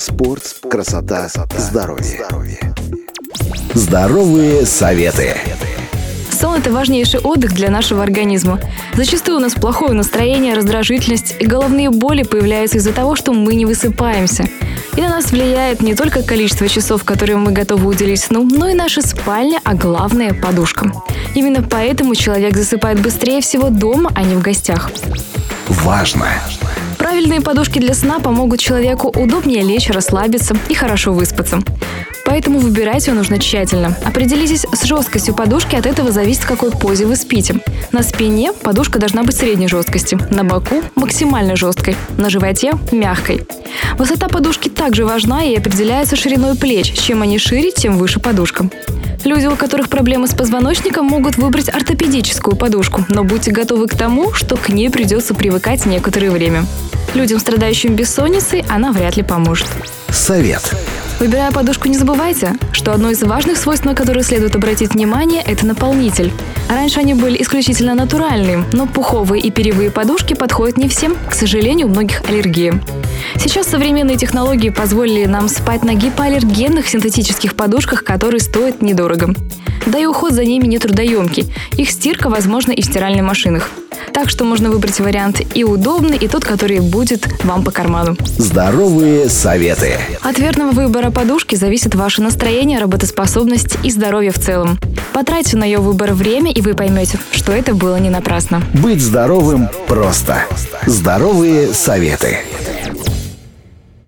Спорт, красота, здоровье. Здоровые советы. Сон – это важнейший отдых для нашего организма. Зачастую у нас плохое настроение, раздражительность и головные боли появляются из-за того, что мы не высыпаемся. И на нас влияет не только количество часов, которые мы готовы уделить сну, но и наша спальня, а главное – подушка. Именно поэтому человек засыпает быстрее всего дома, а не в гостях. Важно! Правильные подушки для сна помогут человеку удобнее лечь, расслабиться и хорошо выспаться. Поэтому выбирать ее нужно тщательно. Определитесь с жесткостью подушки, от этого зависит, в какой позе вы спите. На спине подушка должна быть средней жесткости, на боку – максимально жесткой, на животе – мягкой. Высота подушки также важна и определяется шириной плеч. Чем они шире, тем выше подушка. Люди, у которых проблемы с позвоночником, могут выбрать ортопедическую подушку, но будьте готовы к тому, что к ней придется привыкать некоторое время. Людям, страдающим бессонницей, она вряд ли поможет. Совет. Выбирая подушку, не забывайте, что одно из важных свойств, на которые следует обратить внимание, это наполнитель. Раньше они были исключительно натуральные, но пуховые и перьевые подушки подходят не всем, к сожалению, у многих аллергия. Сейчас современные технологии позволили нам спать на гипоаллергенных синтетических подушках, которые стоят недорого. Да и уход за ними не трудоемкий. Их стирка возможна и в стиральных машинах. Так что можно выбрать вариант и удобный, и тот, который будет вам по карману. Здоровые советы. От верного выбора подушки зависит ваше настроение, работоспособность и здоровье в целом. Потратьте на ее выбор время, и вы поймете, что это было не напрасно. Быть здоровым просто. Здоровые советы.